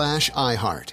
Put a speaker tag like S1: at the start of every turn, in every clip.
S1: iHeart.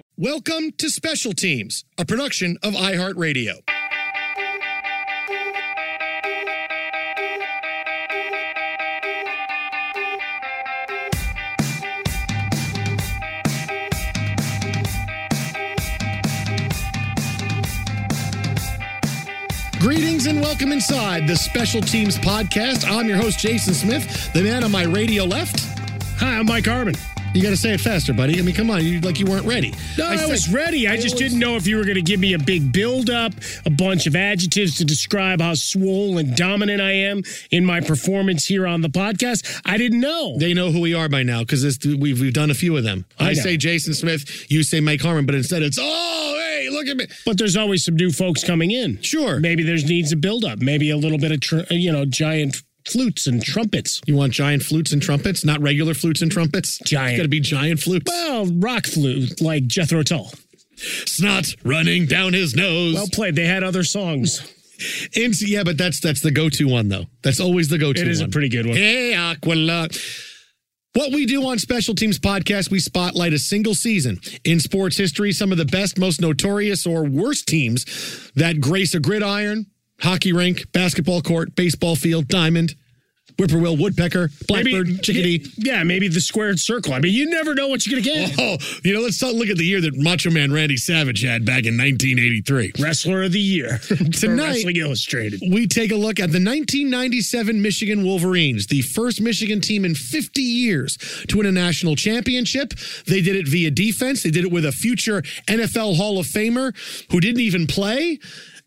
S2: Welcome to Special Teams, a production of iHeartRadio. Greetings and welcome inside the Special Teams podcast. I'm your host, Jason Smith, the man on my radio left.
S3: Hi, I'm Mike Harmon.
S2: You got to say it faster, buddy. I mean, come on, you like you weren't ready.
S3: No, I,
S2: said-
S3: was ready. I,
S2: I
S3: just didn't know if you were going to give me a big build up, a bunch of adjectives to describe how swole and dominant I am in my performance here on the podcast. I didn't know.
S2: They know who we are by now because we've we've done a few of them.
S3: I
S2: I, say Jason Smith, you say Mike Harmon, but instead it's oh hey look at me.
S3: but there's always some new folks coming in.
S2: Sure.
S3: Maybe there's needs a build up. Maybe a little bit of tr- you know giant flutes and trumpets.
S2: You want giant flutes and trumpets, not regular flutes and trumpets.
S3: Giant.
S2: It's got to be giant flutes.
S3: Well, rock flute like Jethro Tull.
S2: Snot running down his nose.
S3: Well played. They had other songs.
S2: In- yeah, but that's that's the go-to one though. That's always the go-to. One.
S3: It is a
S2: one.
S3: pretty good one.
S2: Hey, Aqualung. What we do on Special Teams Podcast, we spotlight a single season in sports history, some of the best, most notorious, or worst teams that grace a gridiron, hockey rink, basketball court, baseball field, diamond, whippoorwill, woodpecker, blackbird, chickadee.
S3: Yeah, maybe the squared circle. I mean, you never know what you're going to get.
S2: Oh, you know, let's look at the year that Macho Man Randy Savage had back in 1983.
S3: Wrestler of the Year.
S2: Tonight-
S3: Wrestling Illustrated.
S2: We take a look at the 1997 Michigan Wolverines, the first Michigan team in 50 years to win a national championship. They did it via defense. They did it with a future NFL Hall of Famer who didn't even play.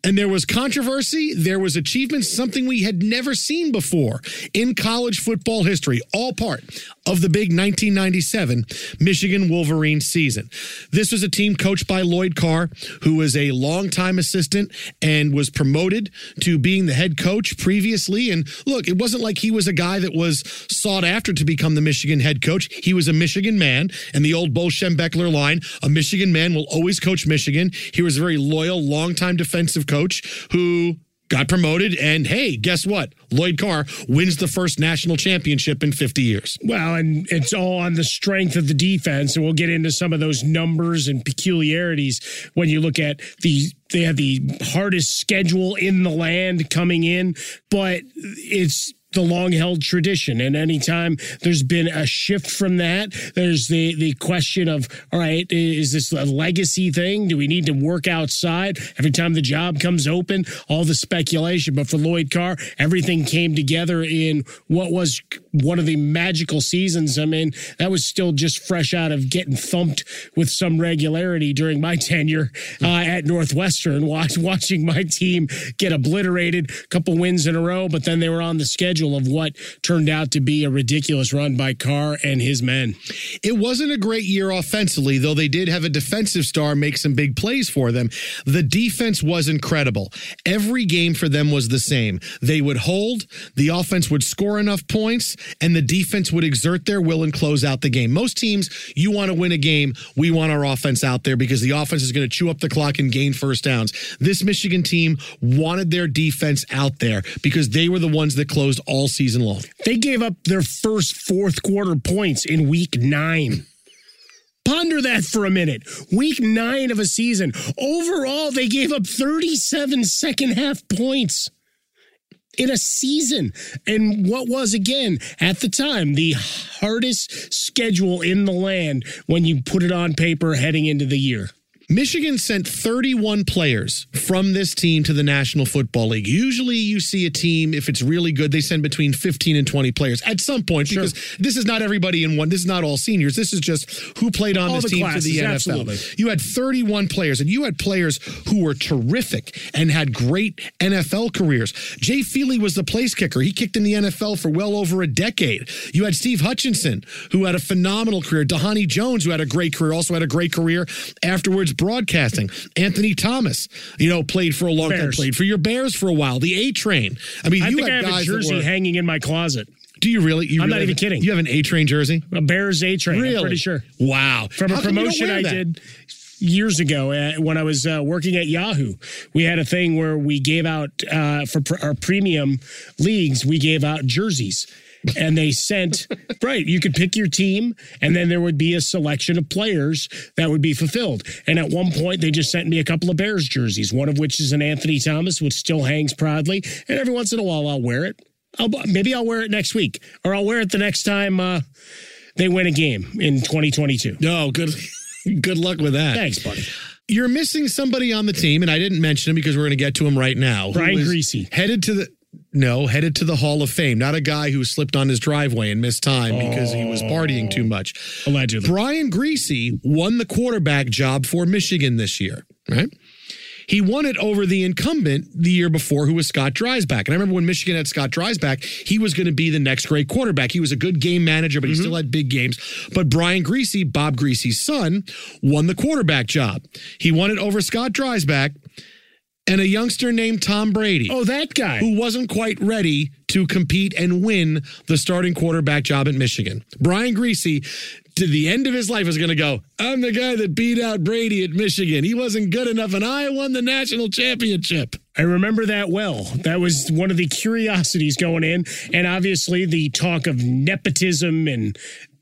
S2: And there was controversy, there was achievements, something we had never seen before in college football history, all part of the big 1997 Michigan Wolverines season. This was a team coached by Lloyd Carr, who was a longtime assistant and was promoted to being the head coach previously. And look, it wasn't like he was a guy that was sought after to become the Michigan head coach. He was a Michigan man, and the old Bo Schembechler line, a Michigan man will always coach Michigan. He was a very loyal, longtime defensive coach who got promoted. And hey, guess what? Lloyd Carr wins the first national championship in 50 years.
S3: Well, and it's all on the strength of the defense, and we'll get into some of those numbers and peculiarities when you look at the. They have the hardest schedule in the land coming in, but it's the long held tradition. And anytime there's been a shift from that, there's the the question of, all right, is this a legacy thing? Do we need to work outside every time the job comes open? All the speculation. But for Lloyd Carr, everything came together in what was one of the magical seasons. I mean, that was still just fresh out of getting thumped with some regularity during my tenure uh, at Northwestern, watch, watching my team get obliterated, a couple wins in a row, but then they were on the schedule schedule of what turned out to be a ridiculous run by Carr and his men.
S2: It wasn't a great year offensively, though they did have a defensive star make some big plays for them. The defense was incredible. Every game for them was the same. They would hold, the offense would score enough points, and the defense would exert their will and close out the game. Most teams, you want to win a game, we want our offense out there because the offense is going to chew up the clock and gain first downs. This Michigan team wanted their defense out there because they were the ones that closed all season long.
S3: They gave up their first fourth quarter points in week nine. Ponder that for a minute. Week nine of a season. Overall, they gave up 37 second half points in a season. And what was, again, at the time, the hardest schedule in the land when you put it on paper heading into the year.
S2: Michigan sent 31 players from this team to the National Football League. Usually, you see a team, if it's really good, they send between 15 and 20 players at some point because this is not everybody in one. This is not all seniors. This is just who played on
S3: All
S2: this team
S3: classes,
S2: to the NFL.
S3: absolutely.
S2: You had 31 players, and you had players who were terrific and had great NFL careers. Jay Feely was the place kicker. He kicked in the NFL for well over a decade. You had Steve Hutchinson, who had a phenomenal career. Dhani Jones, who had a great career, also had a great career afterwards broadcasting. Anthony Thomas, you know, played for a long time, played for your Bears for a while. The A Train. I mean,
S3: I
S2: you
S3: think I have a jersey
S2: were-
S3: hanging in my closet.
S2: Do you really? You
S3: I'm not even
S2: have-
S3: kidding.
S2: You have an A Train jersey?
S3: A Bears A train,
S2: Really?
S3: I'm pretty sure.
S2: Wow.
S3: from a
S2: How come
S3: promotion I did years ago uh, when I was uh, working at Yahoo. We had a thing where we gave out uh, for pr- our premium leagues, we gave out jerseys. And they sent, right, you could pick your team, and then there would be a selection of players that would be fulfilled. And at one point, they just sent me a couple of Bears jerseys, one of which is an Anthony Thomas, which still hangs proudly. And every once in a while, I'll wear it. I'll, maybe I'll wear it next week, or I'll wear it the next time uh, they win a game in 2022.
S2: No, good. Good luck with that.
S3: Thanks, buddy.
S2: You're missing somebody on the team, and I didn't mention him because we're going to get to him right now.
S3: Brian Griese.
S2: headed to the no, headed to the Hall of Fame. Not a guy who slipped on his driveway and missed time because he was partying too much.
S3: Allegedly.
S2: Brian Griese won the quarterback job for Michigan this year, right? He won it over the incumbent the year before, who was Scott Dreisbach. And I remember when Michigan had Scott Dreisbach, he was going to be the next great quarterback. He was a good game manager, but he mm-hmm. still had big games. But Brian Griese, Bob Griese's son, won the quarterback job. He won it over Scott Dreisbach and a youngster named Tom Brady
S3: Oh, that guy.
S2: who wasn't quite ready to compete and win the starting quarterback job at Michigan. Brian Griese, to the end of his life, is going to go, I'm the guy that beat out Brady at Michigan. He wasn't good enough, and I won the national championship.
S3: I remember that well. That was one of the curiosities going in. And obviously, the talk of nepotism and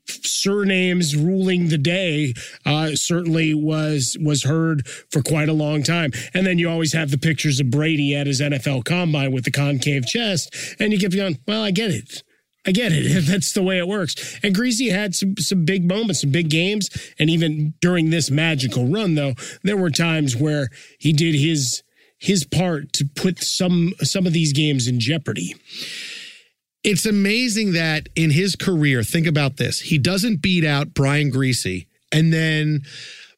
S3: surnames ruling the day uh, certainly was was heard for quite a long time. And then you always have the pictures of Brady at his NFL combine with the concave chest, and you keep going, well, I get it. I get it. That's the way it works. And Griese had some some big moments, some big games, and even during this magical run, though, there were times where he did his his part to put some some of these games in jeopardy.
S2: It's amazing that in his career, think about this. He doesn't beat out Brian Griese and then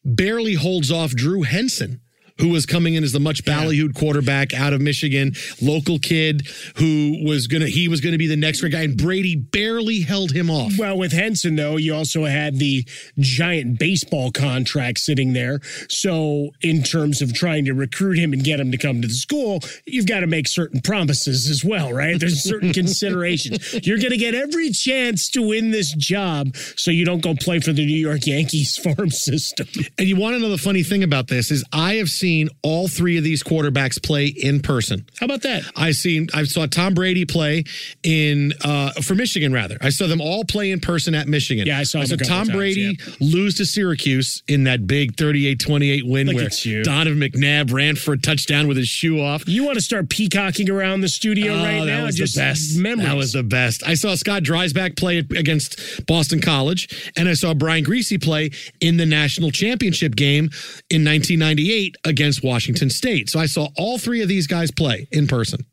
S2: barely holds off Drew Henson. Who was coming in as the much ballyhooed quarterback out of Michigan, local kid who was gonna he was gonna be the next great guy, and Brady barely held him off.
S3: Well, with Henson, though, you also had the giant baseball contract sitting there. So, in terms of trying to recruit him and get him to come to the school, you've got to make certain promises as well, right? There's certain considerations. You're to get every chance to win this job so you don't go play for the New York Yankees farm system.
S2: And you want to know the funny thing about this is I have seen all three of these quarterbacks play in person.
S3: How about that?
S2: I seen I saw Tom Brady play in uh for Michigan rather. I saw them all play in person at Michigan.
S3: Yeah, I saw
S2: I saw Tom
S3: times,
S2: Brady lose to Syracuse in that big 38-28 win
S3: Look
S2: where. Donovan McNabb ran for a touchdown with his shoe off.
S3: You want to start peacocking around the studio
S2: Oh,
S3: right
S2: that
S3: now?
S2: was
S3: Just
S2: the best.
S3: memories.
S2: That was the best. I saw Scott Dreisbach play against Boston College, and I saw Brian Griese play in the national championship game in 1998 against Washington State. So I saw all three of these guys play in person.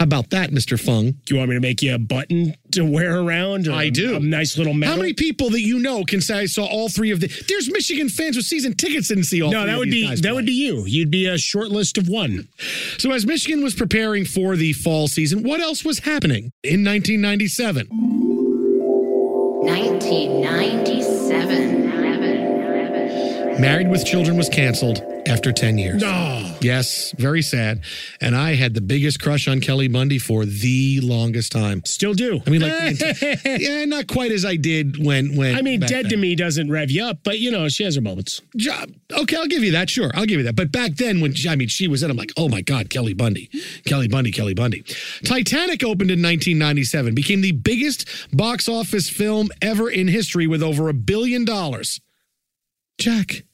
S2: How about that, Mr. Fung?
S3: Do you want me to make you a button to wear around? Or
S2: I
S3: a-
S2: do.
S3: A nice little medal.
S2: How many people that you know can say I saw all three of the? There's Michigan fans with season tickets didn't see all.
S3: No,
S2: three
S3: that
S2: of
S3: would
S2: these
S3: be that
S2: play.
S3: would be you. You'd be a short list of one.
S2: So as Michigan was preparing for the fall season, what else was happening in 1997?
S4: 1997.
S2: Married with Children was canceled after 10 years.
S3: Oh,
S2: Yes, very sad. And I had the biggest crush on Kelly Bundy for the longest time.
S3: still do.
S2: I mean, like, yeah, not quite as I did when when.
S3: I mean, dead to me doesn't rev you up, but you know she has her moments.
S2: Okay, I'll give you that. Sure, I'll give you that. But back then, when she, I mean, she was in, I'm like, oh my God, Kelly Bundy, Kelly Bundy, Kelly Bundy. Titanic opened in 1997, became the biggest box office film ever in history with over a billion dollars. Jack,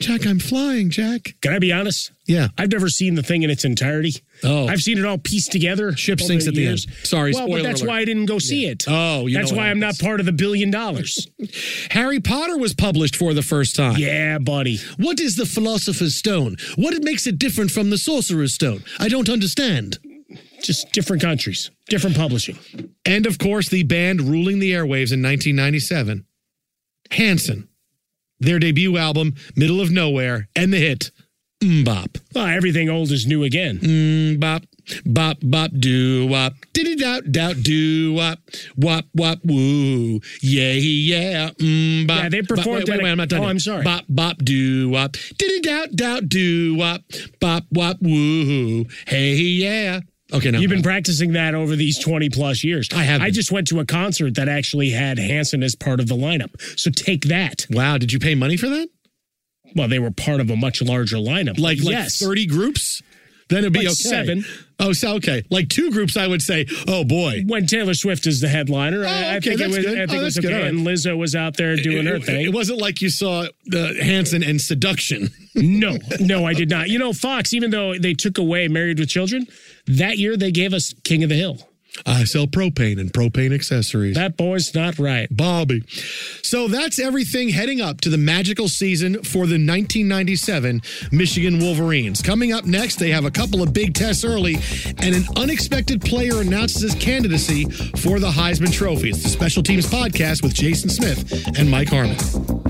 S2: Jack, I'm flying, Jack.
S3: Can I be honest?
S2: Yeah.
S3: I've never seen the thing in its entirety.
S2: Oh.
S3: I've seen it all pieced together.
S2: Ship sinks at the
S3: years.
S2: end. Sorry,
S3: well, but that's
S2: alert.
S3: why I didn't go see it.
S2: Oh, you
S3: that's why I'm not part of the billion dollars.
S2: Harry Potter was published for the first time.
S3: yeah, buddy.
S2: What is the Philosopher's Stone? What makes it different from the Sorcerer's Stone? I don't understand.
S3: Just different countries, different publishing.
S2: And of course, the band ruling the airwaves in 1997, Hanson. Their debut album, Middle of Nowhere, and the hit, MMMBop.
S3: Well, everything old is new again.
S2: Mbop, bop, bop, doo wop, diddy doubt, doubt, doo wop, wop, wop, woo, yeah, yeah, mm, bop.
S3: Yeah, they
S2: bop-
S3: performed
S2: Wait,
S3: that-
S2: wait, wait, I'm not done.
S3: Oh,
S2: yet.
S3: I'm sorry.
S2: Bop, bop, doo wop, diddy doubt, doubt, doo wop, bop, wop, woo, hey, yeah. Okay, now
S3: You've been practicing that over these 20 plus years.
S2: I have
S3: I just went to a concert that actually had Hanson as part of the lineup. So take that.
S2: Wow, did you pay money for that?
S3: Well, they were part of a much larger lineup.
S2: Like, like
S3: yes.
S2: 30 groups? Then it'd be
S3: Like
S2: okay.
S3: seven.
S2: Oh, so okay. Like two groups, I would say, oh boy.
S3: when Taylor Swift is the headliner, I- oh, I
S2: okay,
S3: think it was.
S2: good.
S3: I think
S2: Oh,
S3: it was
S2: good.
S3: okay.
S2: Right.
S3: And Lizzo was out there doing her
S2: it,
S3: thing.
S2: It wasn't like you saw the Hanson and Seduction.
S3: No, no, I did not. You know, Fox, even though they took away Married with Children, that year they gave us King of the Hill.
S2: I sell propane and propane accessories.
S3: That boy's not right.
S2: Bobby. So that's everything heading up to the magical season for the 1997 Michigan Wolverines. Coming up next, they have a couple of big tests early, and an unexpected player announces his candidacy for the Heisman Trophy. It's the Special Teams Podcast with Jason Smith and Mike Harmon.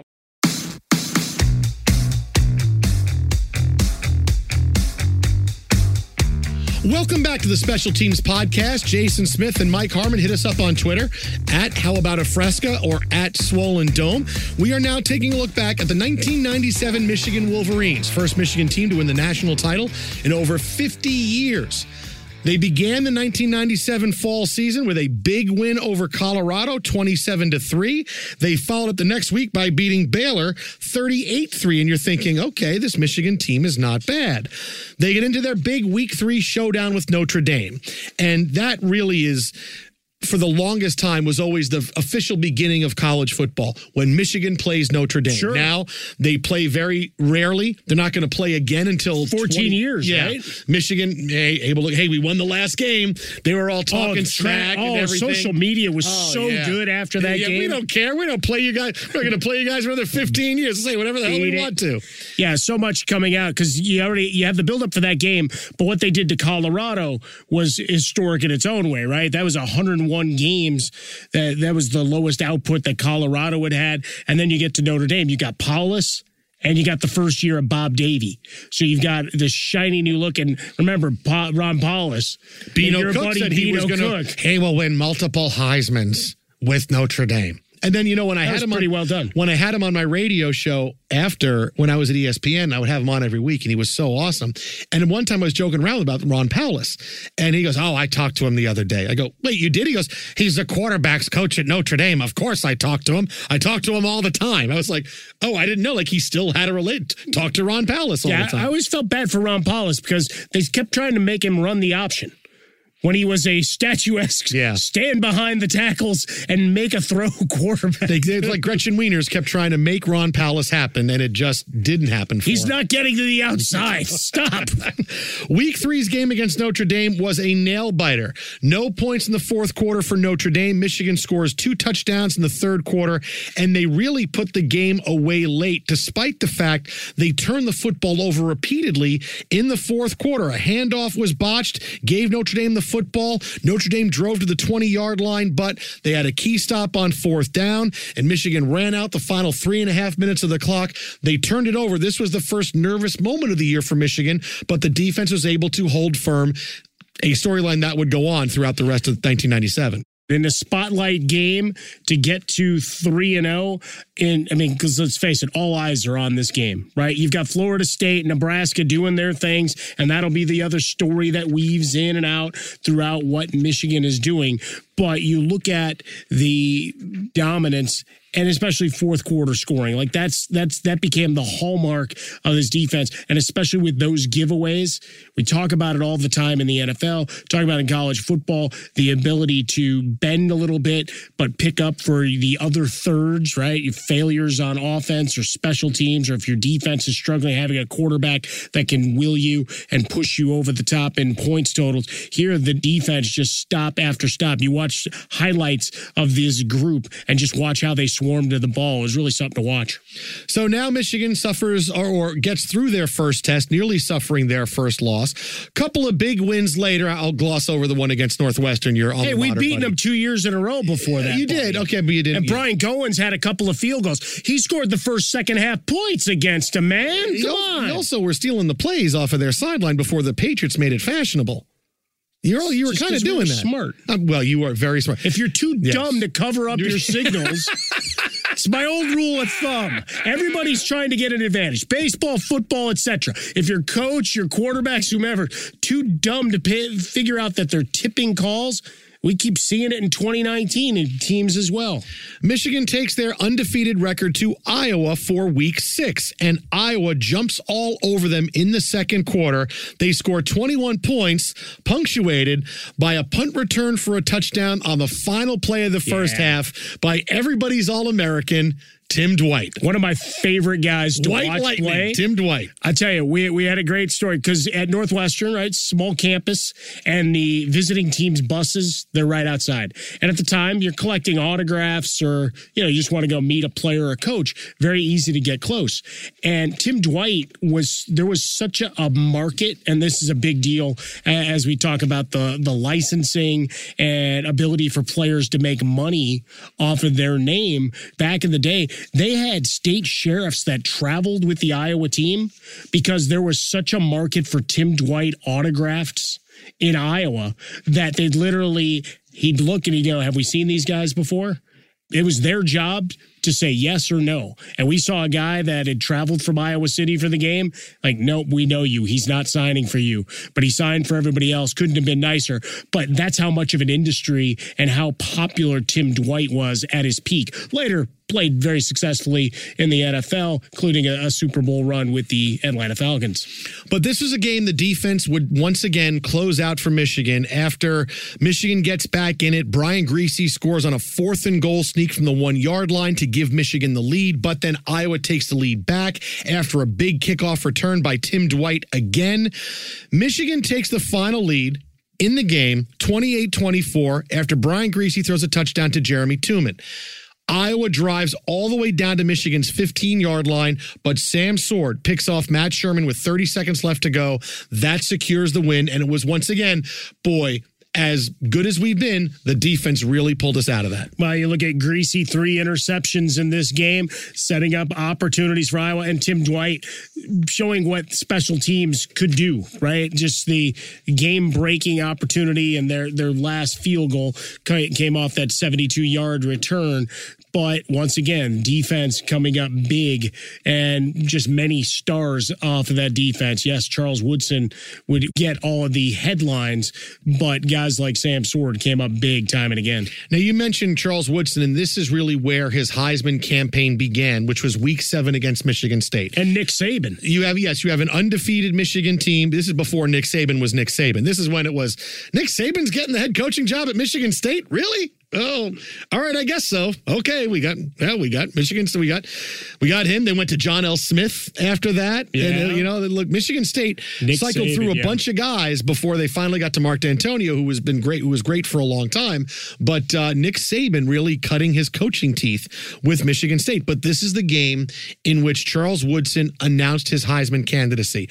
S2: Welcome back to the Special Teams Podcast. Jason Smith and Mike Harmon hit us up on Twitter at How About a Fresca or at Swollen Dome. We are now taking a look back at the 1997 Michigan Wolverines, first Michigan team to win the national title in over 50 years. They began the 1997 fall season with a big win over Colorado, 27 to 3. They followed up the next week by beating Baylor 38 3. And you're thinking, okay, this Michigan team is not bad. They get into their big week three showdown with Notre Dame. And that really is for the longest time was always the official beginning of college football when Michigan plays Notre Dame.
S3: Sure.
S2: Now they play very rarely. They're not going to play again until
S3: 14
S2: 20
S3: years,
S2: Yeah,
S3: right?
S2: Michigan hey, able to. Hey, we won the last game. They were all talking oh,
S3: the
S2: smack
S3: tra-
S2: and
S3: oh,
S2: everything.
S3: social media was
S2: Oh,
S3: so
S2: yeah.
S3: good after that
S2: yeah,
S3: game.
S2: We don't care. We don't play you guys. We're going to play you guys for another 15 years. Say whatever the hell we
S3: it.
S2: want to.
S3: Yeah, so much coming out because you already you have the buildup for that game, but what they did to Colorado was historic in its own way, right? That was a 101 games. That that was the lowest output that Colorado had had, and then you get to Notre Dame. You got Powlus. And you got the first year of Bob Davie. So you've got this shiny new look. And remember, pa- Ron Powlus,
S2: Beano
S3: your
S2: Cook
S3: buddy
S2: said he
S3: Beano
S2: was going to. Hey, we'll win multiple Heisman's with Notre Dame. And then you know when I
S3: That
S2: had him
S3: pretty
S2: on,
S3: well done.
S2: When I had him on my radio show after when I was at ESPN, I would have him on every week, and he was so awesome. And one time I was joking around about Ron Powlus, and he goes, "Oh, I talked to him the other day." I go, "Wait, you did?" He goes, "He's the quarterbacks coach at Notre Dame. Of course, I talked to him. I talked to him all the time." I was like, "Oh, I didn't know. Like he still had a relate talk to Ron Powlus all
S3: Yeah,
S2: the time."
S3: I always felt bad for Ron Powlus because they kept trying to make him run the option. When he was a statuesque,
S2: Yeah.
S3: stand behind the tackles and make a throw quarterback.
S2: They, it's like Gretchen Wieners kept trying to make Ron Powlus happen, and it just didn't happen for
S3: He's
S2: him.
S3: not getting to the outside. Stop.
S2: Week three's game against Notre Dame was a nail biter. No points in the fourth quarter for Notre Dame. Michigan scores two touchdowns in the third quarter, and they really put the game away late, despite the fact they turned the football over repeatedly in the fourth quarter. A handoff was botched, gave Notre Dame the football. Notre Dame drove to the 20 yard line, but they had a key stop on fourth down, and Michigan ran out the final three and a half minutes of the clock. They turned it over. This was the first nervous moment of the year for Michigan, but the defense was able to hold firm. A storyline that would go on throughout the rest of 1997.
S3: In a spotlight game to get to 3 and 0 in I mean cuz let's face it all eyes are on this game right? You've got Florida State Nebraska doing their things and that'll be the other story that weaves in and out throughout what Michigan is doing. But you look at the dominance and especially fourth quarter scoring. Like that's that's that became the hallmark of this defense. And especially with those giveaways we talk about it all the time in the NFL talk about in college football the ability to bend a little bit but pick up for the other thirds right? Your failures on offense or special teams or if your defense is struggling having a quarterback that can will you and push you over the top in points totals. Here the defense just stop after stop. You watch highlights of this group and just watch how they swarm to the ball it was really something to watch
S2: So now Michigan suffers or, or gets through their first test, nearly suffering their first loss. Couple of big wins later. I'll gloss over the one against Northwestern. Your
S3: Hey, we'd beaten
S2: buddy.
S3: them two years in a row before that.
S2: You did, okay, but you didn't.
S3: And Brian Gowins had a couple of field goals. He scored the first second half points against him, man. Come
S2: al-
S3: on.
S2: you also were stealing the plays off of their sideline before the Patriots made it fashionable. You're all, you were kind of
S3: we
S2: doing
S3: were
S2: that.
S3: smart.
S2: Uh, well, you are very smart.
S3: if you're too
S2: Yes.
S3: dumb to cover up your signals, it's my old rule of thumb. Everybody's trying to get an advantage. Baseball, football, etc. If your coach, your quarterbacks, whomever, too dumb to pay, figure out that they're tipping calls, we keep seeing it in 2019 in teams as well.
S2: Michigan takes their undefeated record to Iowa for week six, and Iowa jumps all over them in the second quarter. They score 21 points, punctuated by a punt return for a touchdown on the final play of the first
S3: Yeah.
S2: half by everybody's All American, Tim Dwight.
S3: One of my favorite guys to
S2: White
S3: watch
S2: Lightning,
S3: play.
S2: Tim Dwight.
S3: I tell you, we we had a great story because at Northwestern, right, small campus, and the visiting team's buses, they're right outside. And at the time, you're collecting autographs, or you know, you just want to go meet a player or a coach. Very easy to get close. And Tim Dwight was there was such a, a market, and this is a big deal as we talk about the the licensing and ability for players to make money off of their name. Back in the day, they had state sheriffs that traveled with the Iowa team because there was such a market for Tim Dwight autographs in Iowa that they'd literally, he'd look and he'd go, Have we seen these guys before? It was their job to say yes or no. And we saw a guy that had traveled from Iowa City for the game. Like, nope, we know you. He's not signing for you, but he signed for everybody else. Couldn't have been nicer. But that's how much of an industry and how popular Tim Dwight was at his peak. Later, played very successfully in the NFL, including a, a, Super Bowl run with the Atlanta Falcons.
S2: But this was a game the defense would once again close out for Michigan after Michigan gets back in it. Brian Griese scores on a fourth and goal sneak from the one yard line to give Michigan the lead, but then Iowa takes the lead back after a big kickoff return by Tim Dwight again. Michigan takes the final lead in the game 28 24 after Brian Griese throws a touchdown to Jerame Tuman. Iowa drives all the way down to Michigan's 15 yard line, but Sam Sword picks off Matt Sherman with 30 seconds left to go. That secures the win. And it was once again, boy, as good as we've been, the defense really pulled us out of that.
S3: Well, you look at Griese, three interceptions in this game, setting up opportunities for Iowa, and Tim Dwight showing what special teams could do, right? Just the game breaking opportunity and their, their last field goal came off that 72 yard return but once again, defense coming up big and just many stars off of that defense. Yes, Charles Woodson would get all of the headlines, but guys like Sam Sword came up big time and again.
S2: Now, you mentioned Charles Woodson, and this is really where his Heisman campaign began, which was week seven against Michigan State.
S3: And Nick Saban.
S2: You have, yes, you have an undefeated Michigan team. This is before Nick Saban was Nick Saban. This is when it was Nick Saban's getting the head coaching job at Michigan State. Really? Oh, all right. I guess so. Okay, we got yeah, we got Michigan. So we got we got him. They went to John L. Smith after that. Yeah. And, uh, you know, look, Michigan State Nick cycled Saban, through a yeah. bunch of guys before they finally got to Mark Dantonio, who has been great, who was great for a long time. But uh, Nick Saban really cutting his coaching teeth with Michigan State. But this is the game in which Charles Woodson announced his Heisman candidacy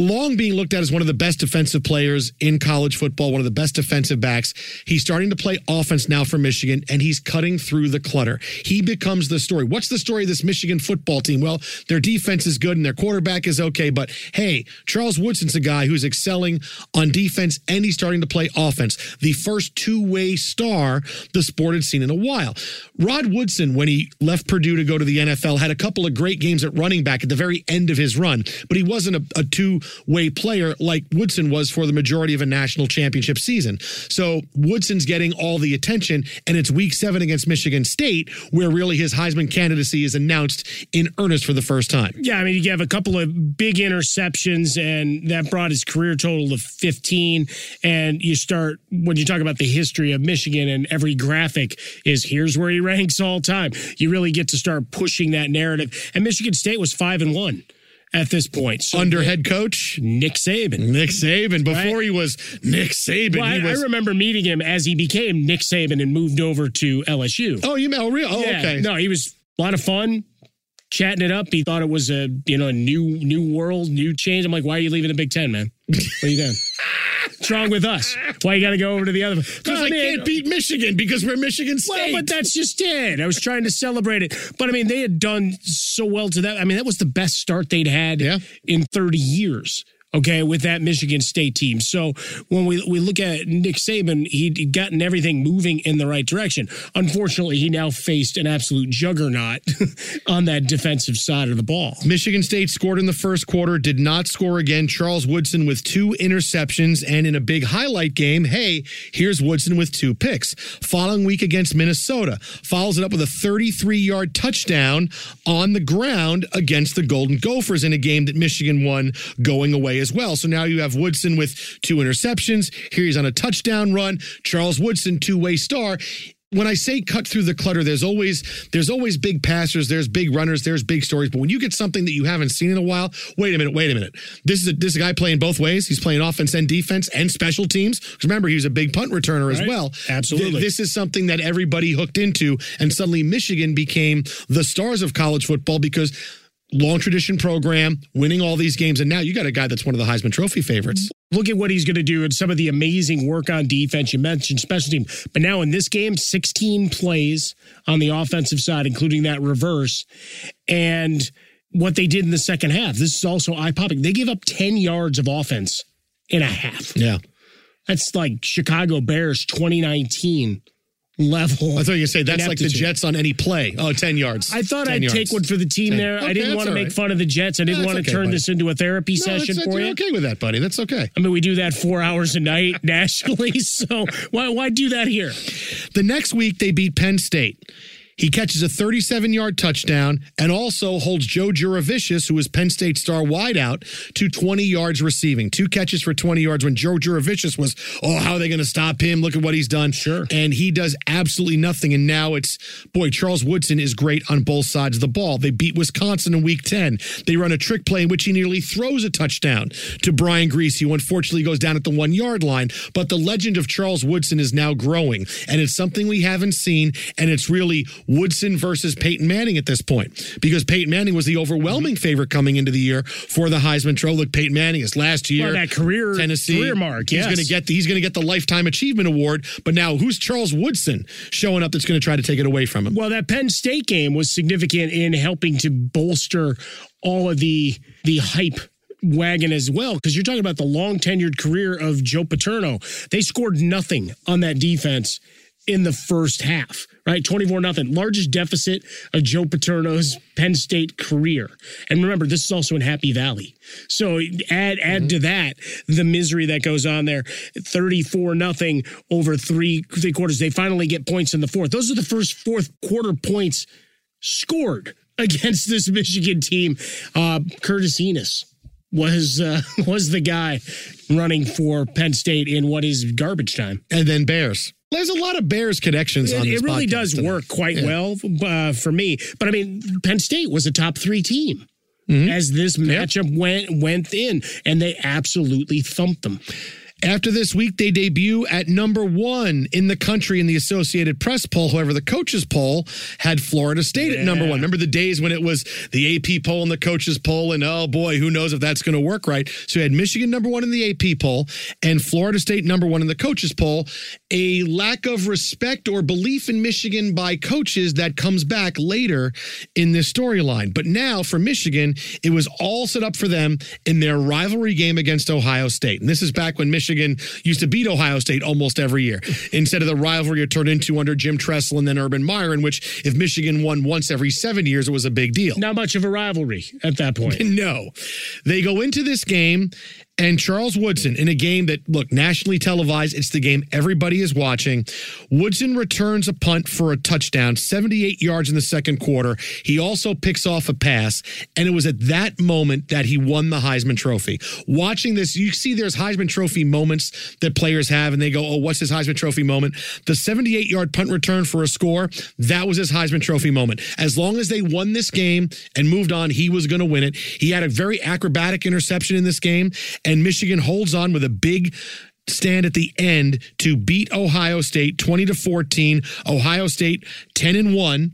S2: long being looked at as one of the best defensive players in college football, one of the best defensive backs. He's starting to play offense now for Michigan, and he's cutting through the clutter. He becomes the story. What's the story of this Michigan football team? Well, their defense is good and their quarterback is okay, but hey, Charles Woodson's a guy who's excelling on defense and he's starting to play offense. The first two way star the sport had seen in a while. Rod Woodson, when he left Purdue to go to the NFL, had a couple of great games at running back at the very end of his run, but he wasn't a, a two way player like Woodson was for the majority of a national championship season. So Woodson's getting all the attention, and it's week seven against Michigan State where really his Heisman candidacy is announced in earnest for the first time.
S3: Yeah, I mean, you have a couple of big interceptions, and that brought his career total to 15. And you start, when you talk about the history of Michigan, and every graphic is here's where he ranks all time, you really get to start pushing that narrative. And Michigan State was five and one at this point.
S2: Oh, so Under head coach
S3: Nick Saban.
S2: Nick Saban. Before right? he was Nick Saban.
S3: Well, I,
S2: was...
S3: I, remember meeting him as he became Nick Saban and moved over to LSU.
S2: Oh, you know, oh, real? Oh, yeah. okay.
S3: No, he was a lot of fun. Chatting it up, he thought it was a you know a new new world, new change. I'm like, why are you leaving the Big Ten, man? What are you doing? What's wrong with us? Why you got to go over to the other?
S2: Because I, I can't beat Michigan because we're Michigan State.
S3: Well, but that's just it. I was trying to celebrate it, but I mean, they had done so well to that. I mean, that was the best start they'd had yeah. in 30 years okay, with that Michigan State team. So when we, we look at Nick Saban, he'd gotten everything moving in the right direction. Unfortunately, he now faced an absolute juggernaut on that defensive side of the ball.
S2: Michigan State scored in the first quarter, did not score again. Charles Woodson with two interceptions, and in a big highlight game, hey, here's Woodson with two picks. Following week against Minnesota, follows it up with a 33 yard touchdown on the ground against the Golden Gophers in a game that Michigan won going away as well. So now you have Woodson with two interceptions. Here he's on a touchdown run. Charles Woodson, two way star when I say cut through the clutter, there's always there's always big passers, there's big runners, there's big stories. But when you get something that you haven't seen in a while, wait a minute, wait a minute. This is a, this is a guy playing both ways. He's playing offense and defense and special teams. Remember, he was a big punt returner right. as well.
S3: Absolutely.
S2: Th- this is something that everybody hooked into, and suddenly Michigan became the stars of college football because long tradition program, winning all these games, and now you got a guy that's one of the Heisman Trophy favorites.
S3: Look at what he's going to do and some of the amazing work on defense. You mentioned special team, but now in this game, 16 plays on the offensive side, including that reverse, and what they did in the second half. This is also eye popping. They gave up 10 yards of offense in a half.
S2: Yeah.
S3: That's like Chicago Bears 2019 level.
S2: I thought you say that's like the. Jets on any play. Oh, 10 yards.
S3: I thought I'd
S2: yards.
S3: take one for the team
S2: 10.
S3: there. I didn't want to make
S2: right.
S3: fun of the Jets. I didn't
S2: No,
S3: want to
S2: okay,
S3: turn
S2: buddy.
S3: this into a therapy
S2: No,
S3: session
S2: that's-
S3: for you.
S2: okay with that, buddy. That's okay.
S3: I mean, we do that four hours a night nationally. So why why do that here?
S2: The next week, they beat Penn State. He catches a 37 yard touchdown and also holds Joe Jurevicius, who was Penn State star wideout, to 20 yards receiving. Two catches for 20 yards when Joe Jurevicius was, oh, how are they going to stop him? Look at what he's done.
S3: Sure.
S2: And he does absolutely nothing. And now it's, boy, Charles Woodson is great on both sides of the ball. They beat Wisconsin in week 10. They run a trick play in which he nearly throws a touchdown to Brian Griese, who unfortunately goes down at the one yard line. But the legend of Charles Woodson is now growing. And it's something we haven't seen. And it's really Woodson versus Peyton Manning at this point because Peyton Manning was the overwhelming mm-hmm. favorite coming into the year for the Heisman Trophy. Look, Peyton Manning is last year.
S3: Well, that career-
S2: Tennessee
S3: career mark,
S2: He's going to get the, he's going to get the lifetime achievement award. But now who's Charles Woodson showing up that's going to try to take it away from him?
S3: Well, that Penn State game was significant in helping to bolster all of the the hype wagon as well because you're talking about the long tenured career of Joe Paterno. They scored nothing on that defense in the first half, right? 24 nothing. Largest deficit of Joe Paterno's Penn State career. And remember, this is also in Happy Valley. So add add to that the misery that goes on there. 34 nothing over three three quarters. They finally get points in the fourth. Those are the first fourth quarter points scored against this Michigan team. Uh, Curtis Enis was uh, was the guy running for Penn State in what is garbage time.
S2: And then Bears. There's a lot of Bears connections on
S3: It,
S2: this
S3: it really does work quite
S2: Yeah.
S3: well uh, for me. But I mean, Penn State was a top three team.
S2: Mm-hmm.
S3: As this matchup went went in, and they absolutely thumped them.
S2: After this week, they debut at number one in the country in the Associated Press poll. However, the coaches poll had Florida State at number one. Remember the days when it was the AP poll and the coaches poll, and oh boy, who knows if that's going to work right? So you had Michigan number one in the AP poll and Florida State number one in the coaches poll. A lack of respect or belief in Michigan by coaches that comes back later in this storyline. But now for Michigan, it was all set up for them in their rivalry game against Ohio State. And this is back when Michigan used to beat Ohio State almost every year instead of the rivalry it turned into under Jim Tressel and then Urban Meyer, in which if Michigan won once every seven years, it was a big deal.
S3: Not much of a rivalry at that point.
S2: No. They go into this game, and Charles Woodson, in a game that, look, nationally televised, it's the game everybody is watching. Woodson returns a punt for a touchdown, 78 yards in the second quarter. He also picks off a pass, and it was at that moment that he won the Heisman Trophy. Watching this, you see there's Heisman Trophy moments that players have, and they go, oh, what's his Heisman Trophy moment? The 78 yard punt return for a score, that was his Heisman Trophy moment. As long as they won this game and moved on, he was going to win it. He had a very acrobatic interception in this game, Michigan holds on with a big stand at the end to beat Ohio State 20 to 14. Ohio State 10 and 1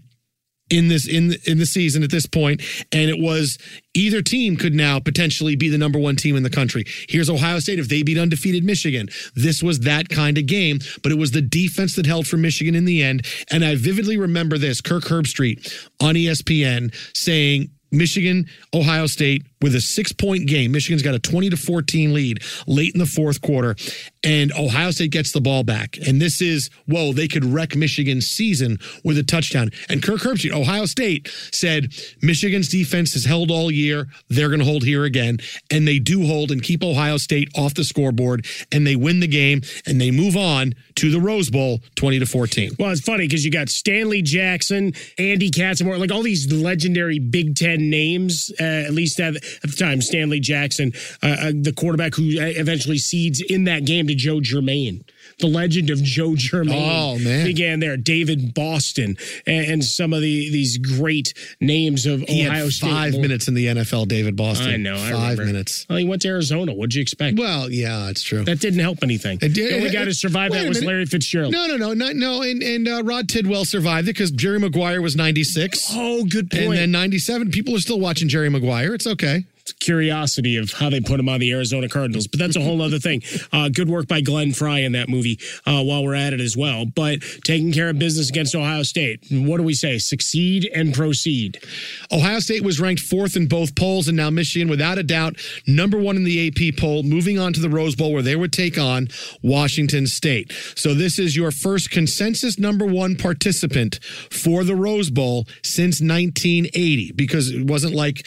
S2: in this in in the season at this point. And it was either team could now potentially be the number one team in the country. Here's ohio state if they beat undefeated michigan. This was that kind of game but it was the defense that held for michigan in the end. And i vividly remember this kirk herbstreit on espn saying Michigan, Ohio State with a six point game. Michigan's got a 20 to 14 lead late in the fourth quarter, and Ohio State gets the ball back. And this is, whoa, they could wreck Michigan's season with a touchdown. And Kirk Herbstreit, Ohio State, said Michigan's defense has held all year. They're going to hold here again. And they do hold and keep Ohio State off the scoreboard, and they win the game, and they move on to the Rose Bowl 20 to 14.
S3: Well, it's funny because you got Stanley Jackson, Andy Katzenmoyer, like all these legendary Big Ten names. Uh, at least at, the time, Stanley Jackson, uh, uh, the quarterback who eventually seeds in that game to Joe Germaine. The legend of Joe Germaine
S2: Oh, man.
S3: began there. David Boston and, and some of the these great names of
S2: He
S3: Ohio State.
S2: five minutes in the NFL, David Boston.
S3: I know. I
S2: Five
S3: remember.
S2: minutes.
S3: Well, he went to Arizona. What'd you expect?
S2: Well, yeah, it's true.
S3: that didn't help anything.
S2: It did-
S3: the only guy to survive that was. Larry Fitzgerald.
S2: No, no, no, no, no. And and uh, Rod Tidwell survived it because Jerry Maguire was ninety six.
S3: Oh, good point.
S2: and then ninety seven. People are still watching Jerry Maguire. It's okay.
S3: Curiosity of how they put him on the Arizona Cardinals, but that's a whole other thing. Uh, good work by Glenn Frey in that movie uh, while we're at it as well. But taking care of business against Ohio State. What do we say? Succeed and proceed.
S2: Ohio State was ranked fourth in both polls, and now Michigan, without a doubt, number one in the AP poll, moving on to the Rose Bowl where they would take on Washington State. So this is your first consensus number one participant for the Rose Bowl since 1980 because it wasn't like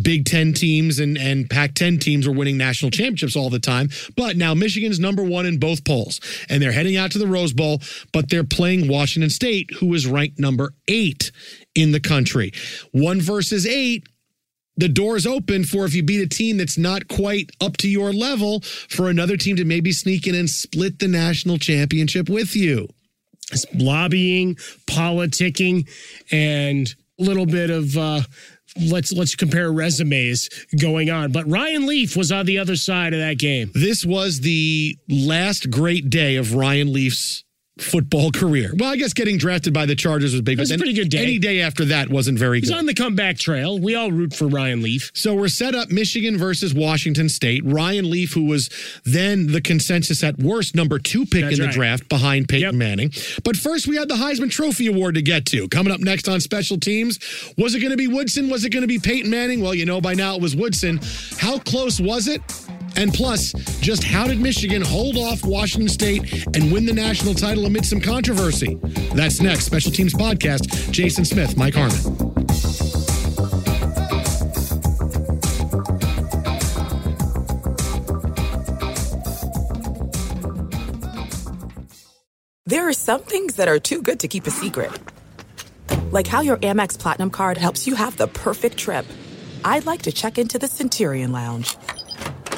S2: Big Ten teams and, and Pac 10 teams were winning national championships all the time. But now Michigan's number one in both polls, and they're heading out to the Rose Bowl, but they're playing Washington State, who is ranked number eight in the country. One versus eight the door's open for if you beat a team that's not quite up to your level for another team to maybe sneak in and split the national championship with you.
S3: It's lobbying, politicking, and a little bit of uh, let's let's compare resumes going on. But Ryan Leaf was on the other side of that game.
S2: This was the last great day of Ryan Leaf's football career. Well, I guess getting drafted by the Chargers was big.
S3: It was a pretty good day.
S2: Any day after that wasn't very
S3: He's
S2: good.
S3: He's on the comeback trail. We all root for Ryan Leaf.
S2: So we're set up Michigan versus Washington State. Ryan Leaf, who was then the consensus at worst number two pick
S3: That's
S2: in the
S3: right.
S2: draft behind Peyton
S3: Yep.
S2: Manning. But first, we had the Heisman Trophy Award to get to. Coming up next on special teams, was it going to be Woodson? Was it going to be Peyton Manning? Well, you know by now it was Woodson. How close was it? And plus, just how did Michigan hold off Washington State and win the national title amid some controversy? That's next. Special Teams Podcast. Jason Smith, Mike Harmon.
S5: There are some things that are too good to keep a secret. Like how your Amex Platinum card helps you have the perfect trip. I'd like to check into the Centurion Lounge.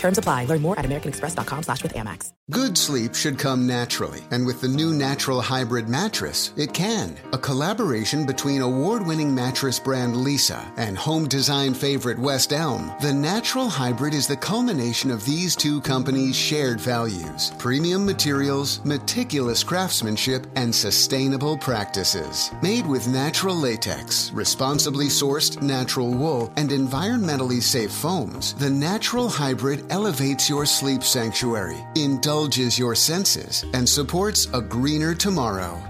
S5: Terms apply. Learn more at americanexpress.com slash with Amex.
S1: Good sleep should come naturally, and with the new Natural Hybrid mattress, it can. A collaboration between award winning mattress brand Leesa and home design favorite West Elm, the Natural Hybrid is the culmination of these two companies' shared values premium materials, meticulous craftsmanship, and sustainable practices. Made with natural latex, responsibly sourced natural wool, and environmentally safe foams, the Natural Hybrid elevates your sleep sanctuary, indulges your senses, and supports a greener tomorrow.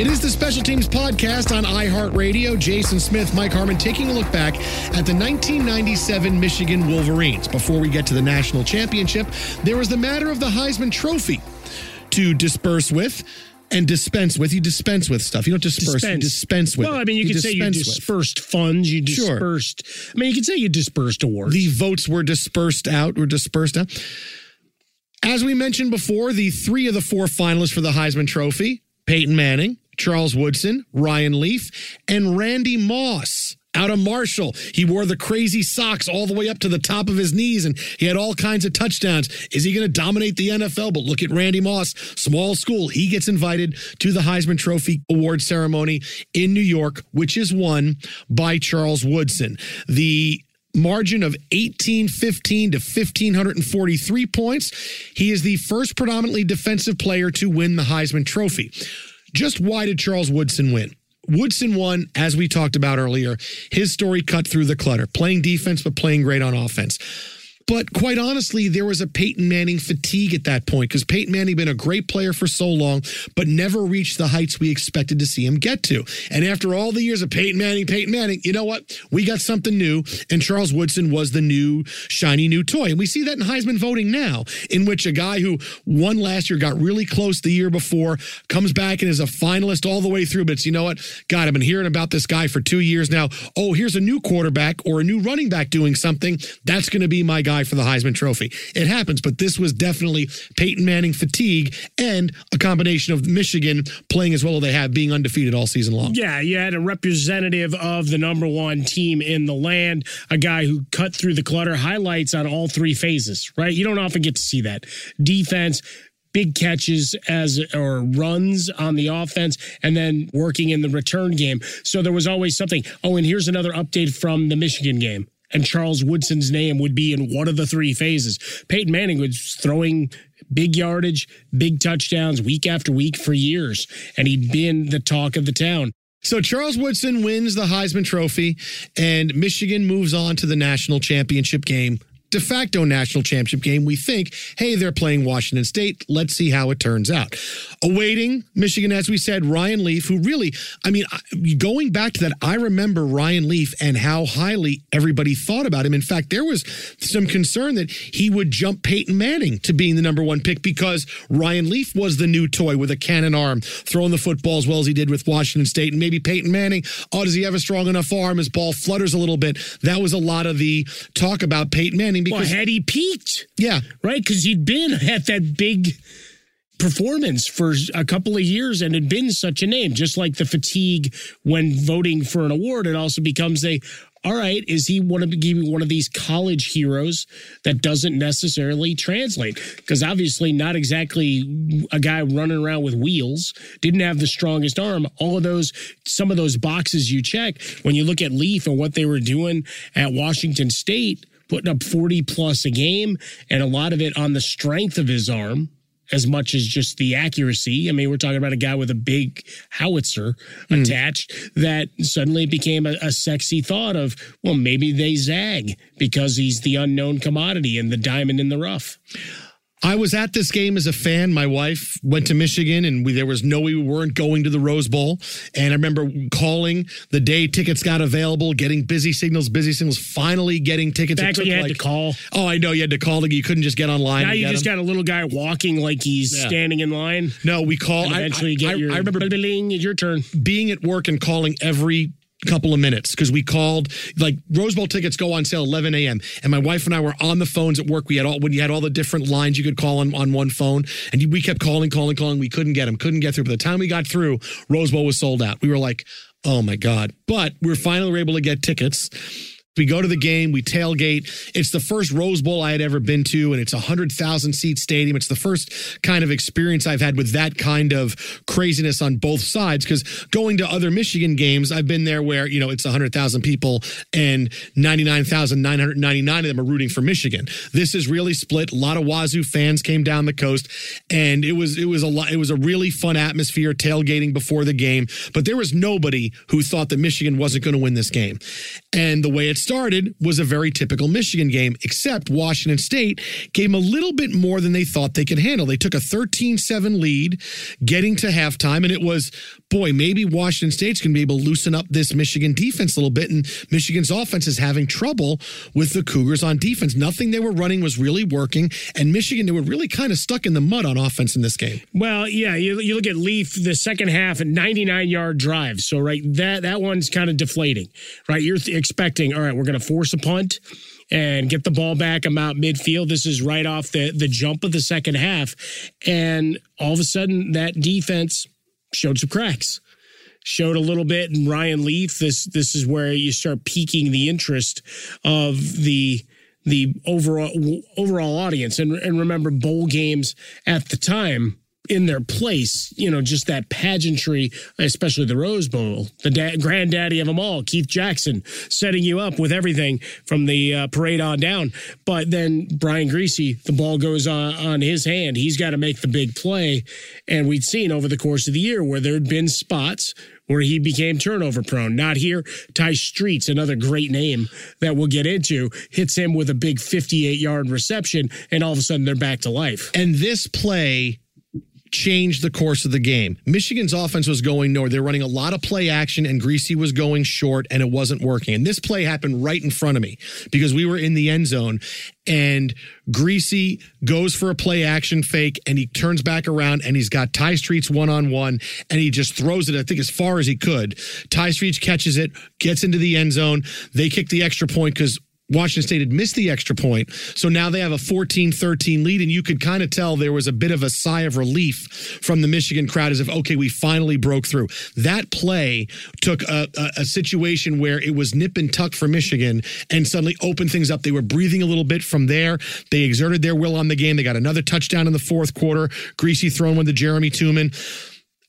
S2: It is the Special Teams Podcast on iHeartRadio. Jason Smith, Mike Harmon, taking a look back at the 1997 Michigan Wolverines. Before we get to the national championship, there was the matter of the Heisman Trophy to disperse with and dispense with. You dispense with stuff. You don't disperse. You dispense with.
S3: Well. I mean, you, could say you
S2: dispense with.
S3: dispersed funds. You
S2: Sure.
S3: dispersed. I mean, you could say you dispersed awards.
S2: The votes were dispersed out, were dispersed out. As we mentioned before, the three of the four finalists for the Heisman Trophy Peyton Manning, Charles Woodson, Ryan Leaf, and Randy Moss. Out of Marshall. He wore the crazy socks all the way up to the top of his knees and he had all kinds of touchdowns. Is he going to dominate the NFL? But look at Randy Moss, small school. He gets invited to the Heisman Trophy award ceremony in New York, which is won by Charles Woodson. The margin of 1815 to 1543 points. He is the first predominantly defensive player to win the Heisman Trophy. Just why did Charles Woodson win? Woodson won, as we talked about earlier. His story cut through the clutter, playing defense, but playing great on offense. But quite honestly, there was a Peyton Manning fatigue at that point because Peyton Manning been a great player for so long, but never reached the heights we expected to see him get to. And after all the years of Peyton Manning, Peyton Manning, you know what? We got something new, and Charles Woodson was the new shiny new toy. And we see that in Heisman voting now, in which a guy who won last year, got really close the year before, comes back and is a finalist all the way through. But you know what? God, I've been hearing about this guy for two years now. Oh, here's a new quarterback or a new running back doing something. That's going to be my guy for the Heisman Trophy. It happens, but this was definitely Peyton Manning fatigue and a combination of Michigan playing as well as they have, being undefeated all season long.
S3: Yeah, you had a representative of the number one team in the land, a guy who cut through the clutter, highlights on all three phases, right? You don't often get to see that. Defense, big catches as or runs on the offense and then working in the return game. So there was always something. Oh, and here's another update from the Michigan game and Charles Woodson's name would be in one of the three phases. Peyton Manning was throwing big yardage, big touchdowns week after week for years, and he'd been the talk of the town.
S2: So Charles Woodson wins the Heisman Trophy, and Michigan moves on to the national championship game de facto national championship game, we think, hey, they're playing Washington State. Let's see how it turns out. Awaiting Michigan, as we said, Ryan Leaf, who really, I mean, going back to that, I remember Ryan Leaf and how highly everybody thought about him. In fact, there was some concern that he would jump Peyton Manning to being the number one pick because Ryan Leaf was the new toy with a cannon arm, throwing the football as well as he did with Washington State. And maybe Peyton Manning, oh, does he have a strong enough arm? His ball flutters a little bit. That was a lot of the talk about Peyton Manning
S3: because well, had he peaked,
S2: yeah,
S3: right, because he'd been at that big performance for a couple of years and had been such a name. Just like the fatigue when voting for an award, it also becomes a all right, is he one of one of these college heroes that doesn't necessarily translate? Because obviously, not exactly a guy running around with wheels, didn't have the strongest arm. All of those, some of those boxes you check when you look at Leaf and what they were doing at Washington State putting up 40 plus a game, and a lot of it on the strength of his arm as much as just the accuracy. I mean, we're talking about a guy with a big howitzer mm. attached that suddenly became a, a, sexy thought of, well, maybe they zag because he's the unknown commodity and the diamond in the rough.
S2: I was at this game as a fan. My wife went to Michigan, and we, there was no we weren't going to the Rose Bowl. And I remember calling the day tickets got available, getting busy signals, busy signals, finally getting tickets.
S3: Back when you had like, to call.
S2: Oh, I know you had to call. You couldn't just get online.
S3: Now you just
S2: them.
S3: got a little guy walking like he's yeah. standing in line.
S2: No, we call.
S3: And eventually,
S2: I,
S3: get
S2: I,
S3: your.
S2: I remember.
S3: Your turn.
S2: Being at work and calling every couple of minutes because we called like Rose Bowl tickets go on sale 11 a.m. and my wife and I were on the phones at work. We had all when you had all the different lines you could call on on one phone, and we kept calling, calling, calling. We couldn't get them, couldn't get through. By the time we got through, Rose Bowl was sold out. We were like, oh my god! But we we're finally able to get tickets. We go to the game, we tailgate. It's the first Rose Bowl I had ever been to, and it's a 100,000 seat stadium. It's the first kind of experience I've had with that kind of craziness on both sides. Because going to other Michigan games, I've been there where, you know, it's 100,000 people and 99,999 of them are rooting for Michigan. This is really split. A lot of Wazoo fans came down the coast, and it was, it was a lot, it was a really fun atmosphere tailgating before the game. But there was nobody who thought that Michigan wasn't going to win this game. And the way it started was a very typical Michigan game, except Washington State gave them a little bit more than they thought they could handle. They took a 13 7 lead getting to halftime, and it was, boy, maybe Washington State's going to be able to loosen up this Michigan defense a little bit. And Michigan's offense is having trouble with the Cougars on defense. Nothing they were running was really working, and Michigan, they were really kind of stuck in the mud on offense in this game.
S3: Well, yeah, you, you look at Leaf, the second half, a 99 yard drive. So, right, that, that one's kind of deflating, right? You're expecting, all right, we're going to force a punt and get the ball back. I'm out midfield. This is right off the, the jump of the second half. And all of a sudden, that defense showed some cracks. Showed a little bit, and Ryan Leaf. This this is where you start piquing the interest of the the overall overall audience. And and remember, bowl games at the time in their place, you know, just that pageantry, especially the Rose Bowl, the da- granddaddy of them all, Keith Jackson, setting you up with everything from the uh, parade on down. But then Brian Griese, the ball goes on, on his hand. He's got to make the big play. And we'd seen over the course of the year where there'd been spots where he became turnover prone. Not here. Tai Streets, another great name that we'll get into, hits him with a big 58 yard reception, and all of a sudden they're back to life.
S2: And this play changed the course of the game. Michigan's offense was going nowhere. They're running a lot of play action, and Griese was going short, and it wasn't working. And this play happened right in front of me because we were in the end zone, and Griese goes for a play action fake, and he turns back around, and he's got Tai Streets one on one, and he just throws it, I think, as far as he could. Tai Streets catches it, gets into the end zone. They kick the extra point because Washington State had missed the extra point. So now they have a 14 13 lead. And you could kind of tell there was a bit of a sigh of relief from the Michigan crowd as if, okay, we finally broke through. That play took a, a, a situation where it was nip and tuck for Michigan and suddenly opened things up. They were breathing a little bit from there. They exerted their will on the game. They got another touchdown in the fourth quarter. Griese thrown one to Jerame Tuman.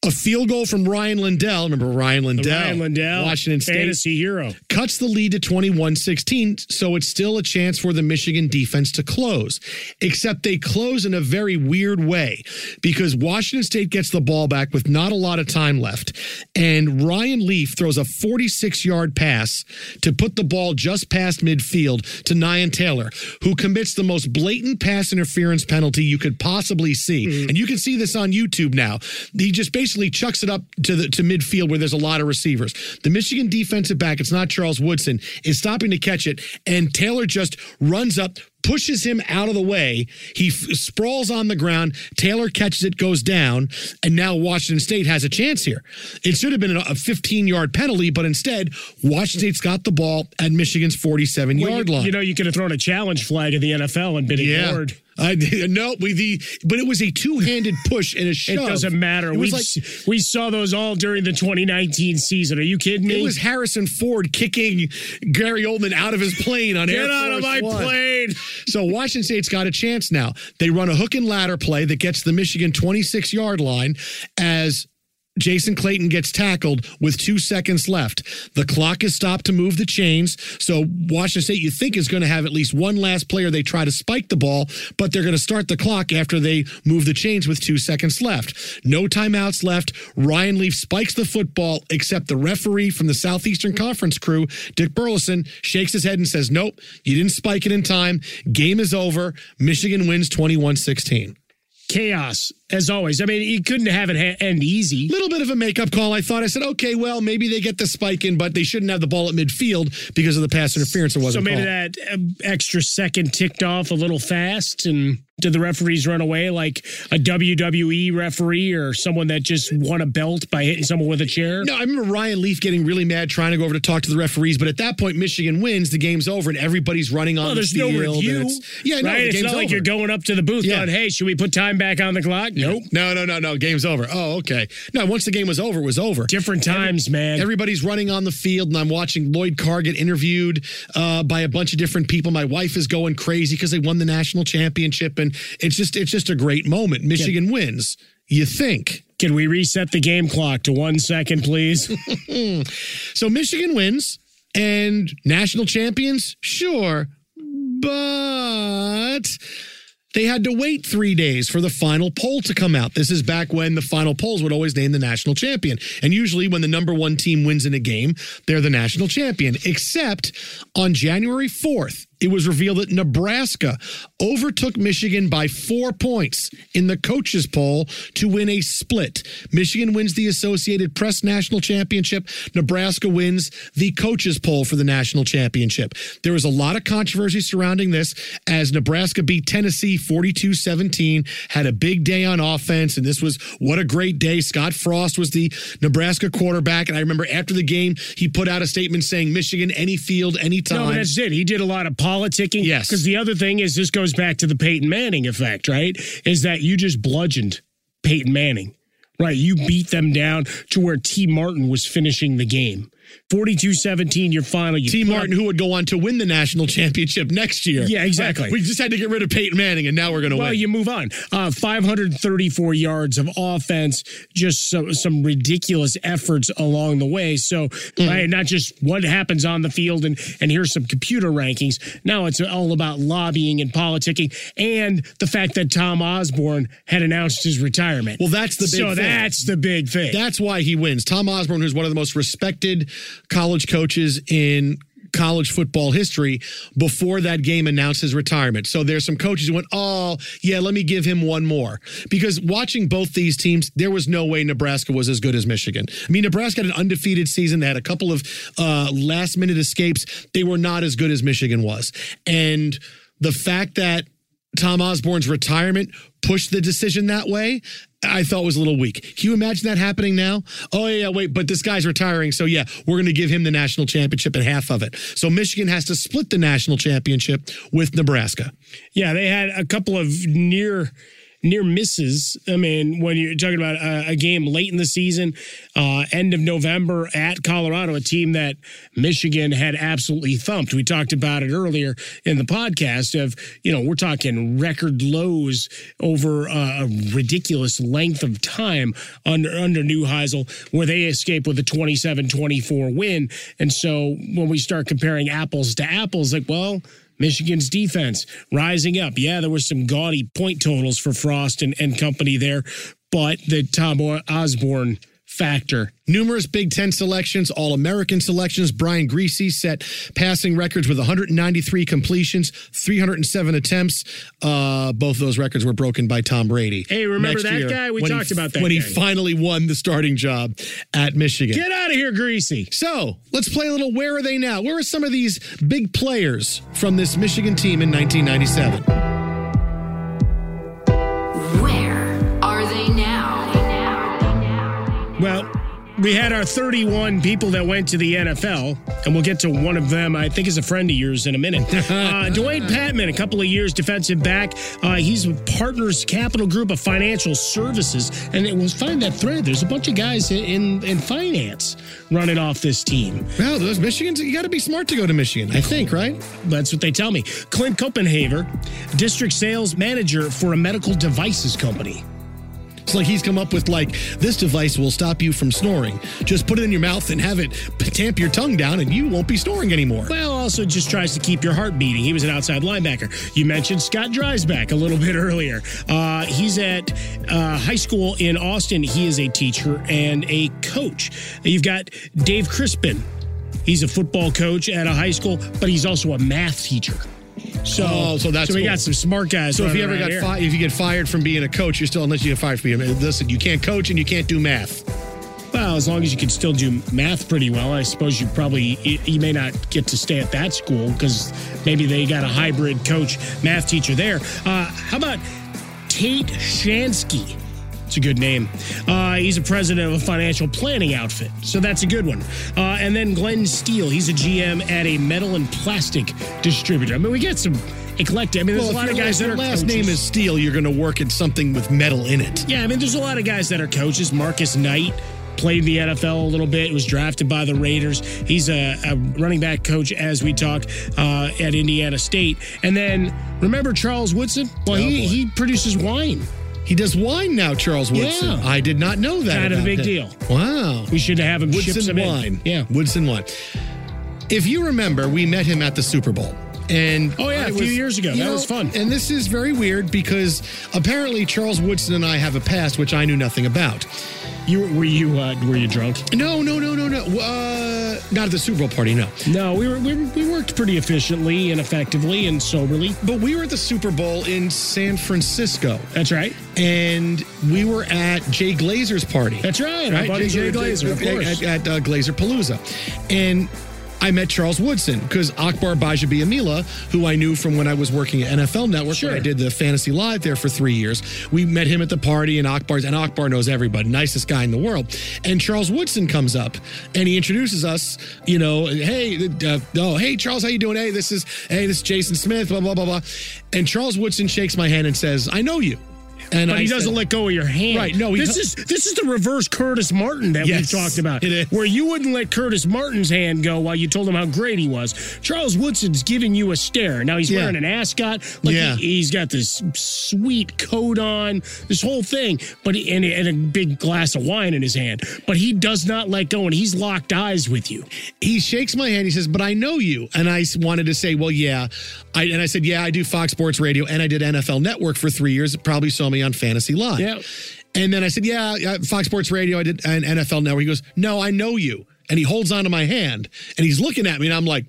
S2: A field goal from Rian Lindell. Remember Rian Lindell?
S3: Rian Lindell,
S2: Washington State.
S3: fantasy hero.
S2: Cuts the lead to 21 16, so it's still a chance for the Michigan defense to close. Except they close in a very weird way because Washington State gets the ball back with not a lot of time left. And Ryan Leaf throws a 46 yard pass to put the ball just past midfield to Nian Taylor, who commits the most blatant pass interference penalty you could possibly see. Mm. And you can see this on YouTube now. He just basically chucks it up to the to midfield where there's a lot of receivers. The Michigan defensive back, it's not Charles Woodson, is stopping to catch it, and Taylor just runs up, pushes him out of the way. He f- sprawls on the ground. Taylor catches it, goes down, and now Washington State has a chance here. It should have been a 15 yard penalty, but instead, Washington State's got the ball at Michigan's 47
S3: Well,
S2: yard
S3: you,
S2: line.
S3: you know, you could have thrown a challenge flag in the NFL and been ignored.
S2: I no, we the but it was a two-handed push and a
S3: It doesn't matter.
S2: It
S3: We
S2: like
S3: we saw those all during the 2019 season. Are you kidding me?
S2: It was Harrison Ford kicking Gary Oldman out of his plane on Air
S3: Get out of my
S2: One.
S3: plane.
S2: So Washington State's got a chance now. They run a hook and ladder play that gets the Michigan 26 yard line as Jason Clayton gets tackled with two seconds left. The clock is stopped to move the chains. So Washington State, you think, is going to have at least one last player. They try to spike the ball, but they're going to start the clock after they move the chains with two seconds left. No timeouts left. Ryan Leaf spikes the football, except the referee from the Southeastern Conference crew, Dick Burleson, shakes his head and says, Nope, you didn't spike it in time. Game is over. Michigan wins 21 16.
S3: Chaos as always. I mean, you couldn't have it ha- end easy.
S2: A Little bit of a makeup call. I thought I said, okay, well, maybe they get the spike in, but they shouldn't have the ball at midfield because of the pass interference. It
S3: So
S2: wasn't So
S3: maybe
S2: called.
S3: that uh, extra second ticked off a little fast, and did the referees run away like a WWE referee or someone that just won a belt by hitting someone with a chair?
S2: No, I remember Ryan Leaf getting really mad trying to go over to talk to the referees, but at that point, Michigan wins. The game's over, and everybody's running on
S3: Well,
S2: the
S3: there's no
S2: field.
S3: review.
S2: it's- yeah, no,
S3: right?
S2: the
S3: it's not like you're going up to the booth
S2: Yeah.
S3: going, "Hey, should we put time back on the clock?" Nope.
S2: No, no, no, no. Game's over. Oh, okay. No, once the game was over, it was over.
S3: Different times, man.
S2: Everybody's running on the field, and I'm watching Lloyd Carr get interviewed uh, by a bunch of different people. My wife is going crazy because they won the national championship, and it's just it's just a great moment. Michigan wins. You think?
S3: Can we reset the game clock to one second, please?
S2: So Michigan wins and national champions, sure, but they had to wait three days for the final poll to come out. This is back when the final polls would always name the national champion. And usually, when the number one team wins in a game, they're the national champion. Except on January 4th, it was revealed that Nebraska overtook Michigan by four points in the coaches poll to win a split. Michigan wins the Associated Press National Championship. Nebraska wins the coaches poll for the national championship. There was a lot of controversy surrounding this as Nebraska beat Tennessee 42 17, had a big day on offense. And this was what a great day. Scott Frost was the Nebraska quarterback. And I remember after the game, he put out a statement saying, Michigan, any field, anytime.
S3: No, that's it. He did a lot of politicking.
S2: Yes.
S3: Because the other thing is, this goes back to the Peyton Manning effect, right? Is that you just bludgeoned Peyton Manning, right? You beat them down to where Tee Martin was finishing the game. 42-17 your final. You Tee
S2: Martin, who would go on to win the national championship next year.
S3: Yeah, exactly.
S2: We just had to get rid of Peyton Manning, and now we're going to
S3: Well,
S2: win.
S3: you move on. Uh, 534 yards of offense, just some, some ridiculous efforts along the way. So,
S2: Hmm.
S3: right, not just what happens on the field and, and here's some computer rankings. Now it's all about lobbying and politicking and the fact that Tom Osborne had announced his retirement.
S2: Well, that's the big
S3: so
S2: thing.
S3: that's the big thing.
S2: That's why he wins. Tom Osborne, who's one of the most respected college coaches in college football history, before that game announced his retirement. So there's some coaches who went, oh, yeah, let me give him one more. Because watching both these teams, there was no way Nebraska was as good as Michigan. I mean, Nebraska had an undefeated season. They had a couple of uh, last minute escapes. They were not as good as Michigan was. And the fact that Tom Osborne's retirement pushed the decision that way, I thought was a little weak. Can you imagine that happening now? Oh, yeah, wait, but this guy's retiring. So, yeah, we're going to give him the national championship and half of it. So, Michigan has to split the national championship with Nebraska.
S3: Yeah, they had a couple of near near misses. I mean, when you're talking about a, a game late in the season, uh, end of November at Colorado, a team that Michigan had absolutely thumped. We talked about it earlier in the podcast of, you know, we're talking record lows over uh, a ridiculous length of time under, under Neuheisel, where they escape with a 27 24 win. And so when we start comparing apples to apples, like, well, Michigan's defense rising up. Yeah, there was some gaudy point totals for Frost and, and company there, but the Tom Osborne factor.
S2: Numerous Big Ten selections, All American selections. Brian Griese set passing records with 193 completions, 307 attempts. Uh, both those records were broken by Tom Brady.
S3: Hey, remember
S2: Next
S3: that guy? We talked
S2: he,
S3: about that
S2: when he finally won the starting job at Michigan.
S3: Get out of here, Griese.
S2: So let's play a little Where Are They Now? Where are some of these big players from this Michigan team in 1997?
S3: Well, we had our 31 people that went to the NFL, and we'll get to one of them. I think is a friend of yours in a minute. Uh, Dwayne Patman, a couple of years defensive back. Uh, he's with Partners Capital Group of Financial Services, and it was find that thread. There's a bunch of guys in in finance running off this team.
S2: Well, those Michigans, you got to be smart to go to Michigan, I think, right?
S3: That's what they tell me. Clint Copenhaver, district sales manager for a medical devices company.
S2: It's like he's come up with like this device will stop you from snoring. Just put it in your mouth and have it tamp your tongue down, and you won't be snoring anymore.
S3: Well, also just tries to keep your heart beating. He was an outside linebacker. You mentioned Scott Dreisbach a little bit earlier. Uh, he's at uh, high school in Austin. He is a teacher and a coach. You've got Dave Crispin. He's a football coach at a high school, but he's also a math teacher. So,
S2: Oh, so that's
S3: so we
S2: cool.
S3: got some smart guys.
S2: So if you ever got fired, if you get fired from being a coach, you're still unless you get fired from being. Listen, you can't coach and you can't do math.
S3: Well, as long as you can still do math pretty well, I suppose you probably you, you may not get to stay at that school because maybe they got a hybrid coach math teacher there. Uh, how about Tate Shansky? It's a good name. Uh, he's a president of a financial planning outfit, so that's a good one. Uh, and then Glenn Steele, he's a GM at a metal and plastic distributor. I mean, we get some eclectic. I mean, there's
S2: Well,
S3: a lot of guys that
S2: your
S3: are
S2: last name
S3: coaches.
S2: is Steele, you're going to work at something with metal in it.
S3: Yeah, I mean, there's a lot of guys that are coaches. Marcus Knight played the NFL a little bit, was drafted by the Raiders. He's a, a running back coach as we talk uh, at Indiana State. And then remember Charles Woodson? Well,
S2: Oh,
S3: he,
S2: boy.
S3: he produces wine.
S2: He does wine now, Charles Woodson.
S3: Yeah.
S2: I did not know that.
S3: Kind of a big deal.
S2: Wow.
S3: We should have him ship
S2: Woodson
S3: some in.
S2: wine.
S3: Yeah.
S2: Woodson wine. If you remember, we met him at the Super Bowl. And
S3: Oh, yeah, a few years ago. That was fun.
S2: And this is very weird because apparently Charles Woodson and I have a past which I knew nothing about.
S3: You were you uh, were you drunk?
S2: No, no, no, no, no. Uh, not at the Super Bowl party, no.
S3: No, we were we, we worked pretty efficiently and effectively and soberly.
S2: But we were at the Super Bowl in San Francisco,
S3: That's right.
S2: and we were at Jay Glazer's party.
S3: That's right. Our buddy Jay Glazer, of course.
S2: At, at uh, Glazer Palooza. And I met Charles Woodson because Akbar Gbaja-Biamila, who I knew from when I was working at NFL Network,
S3: Sure.
S2: I did the Fantasy Live there for three years. We met him at the party, and Akbar's and Akbar knows everybody, nicest guy in the world. And Charles Woodson comes up and he introduces us. You know, hey, uh, oh, hey, Charles, how you doing? Hey, this is hey, this is Jason Smith. Blah blah blah blah. And Charles Woodson shakes my hand and says, "I know you." And
S3: but
S2: I
S3: he doesn't
S2: said-
S3: let go of your hand.
S2: Right, no, he
S3: this
S2: do-
S3: is this is the reverse Curtis Martin that
S2: Yes,
S3: we've talked about.
S2: it is.
S3: Where you wouldn't let Curtis Martin's hand go while you told him how great he was. Charles Woodson's giving you a stare. Now he's
S2: Yeah.
S3: wearing an ascot. Like
S2: Yeah.
S3: he, has got this sweet coat on, this whole thing, but he, and, and a big glass of wine in his hand. But he does not let go, and he's locked eyes with you.
S2: he shakes my hand. He says, "But I know you." And I wanted to say, "Well, yeah." I, and I said, "Yeah, I do Fox Sports Radio, and I did NFL Network for three years. Probably saw me on Fantasy Live."
S3: Yeah.
S2: And then I said, "Yeah, Fox Sports Radio. I did an NFL Network." He goes, "No, I know you." And he holds onto my hand, and he's looking at me, and I'm like,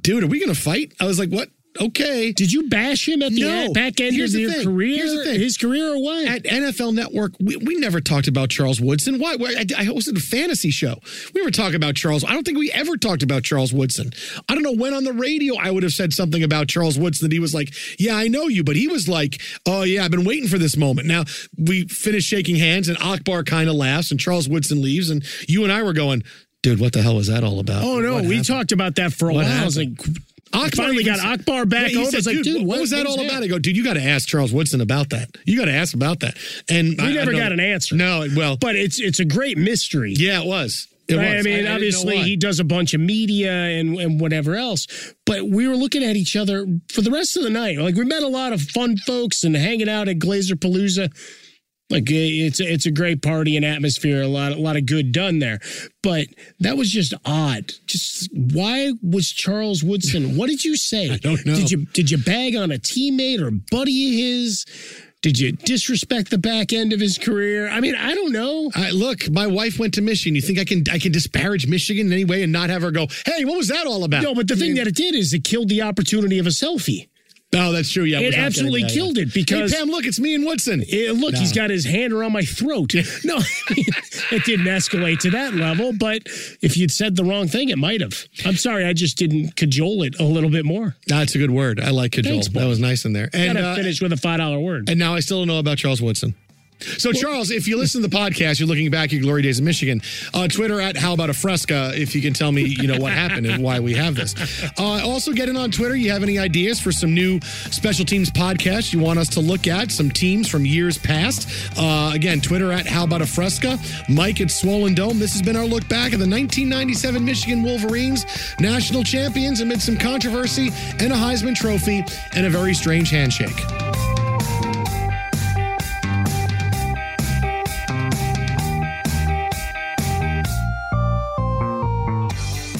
S2: "Dude, are we gonna fight?" I was like, "What?" Okay.
S3: Did you bash him at the
S2: No.
S3: end- back end
S2: Here's
S3: of your
S2: thing.
S3: career?
S2: Here's the thing.
S3: His career or what?
S2: At NFL Network, we, we never talked about Charles Woodson. Why? I, I hosted a fantasy show. We were talking about Charles. I don't think we ever talked about Charles Woodson. I don't know when on the radio I would have said something about Charles Woodson that he was like, "Yeah, I know you," but he was like, "Oh yeah, I've been waiting for this moment." Now we finish shaking hands, and Akbar kind of laughs, and Charles Woodson leaves, and you and I were going, "Dude, what the hell was that all about?"
S3: Oh no, we talked about that for a
S2: What
S3: while. I was like, I finally got
S2: said-
S3: Akbar back
S2: Yeah, said,
S3: I was like, dude,
S2: what, was that all about? I go, dude, you got to ask Charles Woodson about that. You got to ask about that. And
S3: We
S2: I- I
S3: never
S2: don't-
S3: got an answer.
S2: No, well,
S3: but it's it's a great mystery.
S2: yeah, it was. It
S3: Right?
S2: was.
S3: I mean, obviously he does a bunch of media and, and whatever else. But we were looking at each other for the rest of the night. Like we met a lot of fun folks and hanging out at Glazer Palooza. Like it's a, it's a great party and atmosphere. A lot a lot of good done there. But that was just odd. Just why was Charles Woodson? What did you say? I
S2: don't know.
S3: Did you did you bag on a teammate or buddy of his? Did you disrespect the back end of his career? I mean, I don't know.
S2: I, look, my wife went to Michigan. You think I can I can disparage Michigan in any way and not have her go, "Hey, what was that all about?"
S3: No, but the thing that it did is it killed the opportunity of a selfie.
S2: No, that's true. Yeah,
S3: It absolutely
S2: that.
S3: killed it because-
S2: hey, Pam, look, it's me and Woodson.
S3: Eh, look, he's got his hand around my throat. No, I mean, it didn't escalate to that level, but if you'd said the wrong thing, it might have. I'm sorry, I just didn't cajole it a little bit more.
S2: That's a good word. I like cajole.
S3: Thanks,
S2: that was nice in there. And
S3: Gotta
S2: uh,
S3: finish with a five dollar word.
S2: And now I still don't know about Charles Woodson. So, Charles, if you listen to the podcast, you're looking back at your glory days in Michigan. Uh, Twitter at How About a Fresca, if you can tell me, you know, what happened and why we have this. Uh, also, get in on Twitter. You have any ideas for some new special teams podcasts you want us to look at? Some teams from years past. Uh, again, Twitter at How About a Fresca. Mike at Swollen Dome. This has been our look back at the 1997 Michigan Wolverines, national champions amid some controversy and a Heisman Trophy and a very strange handshake.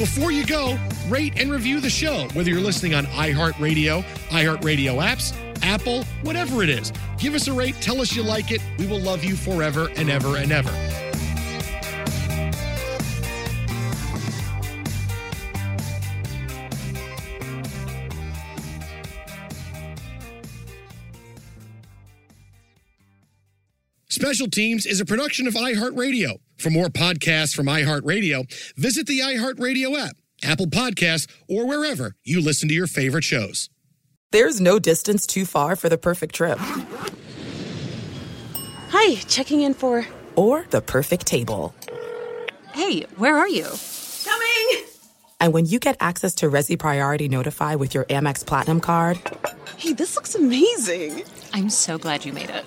S2: Before you go, rate and review the show, whether you're listening on iHeartRadio, iHeartRadio apps, Apple, whatever it is. Give us a rate, tell us you like it. We will love you forever and ever and ever. Special Teams is a production of iHeartRadio. For more podcasts from iHeartRadio, visit the iHeartRadio app, Apple Podcasts, or wherever you listen to your favorite shows.
S5: There's no distance too far for the perfect trip
S6: Hi, checking in for.
S5: or the perfect table.
S7: Hey, where are you?
S6: Coming!
S5: And when you get access to Resy Priority Notify with your Amex Platinum card
S6: Hey, this looks amazing!
S7: I'm so glad you made it.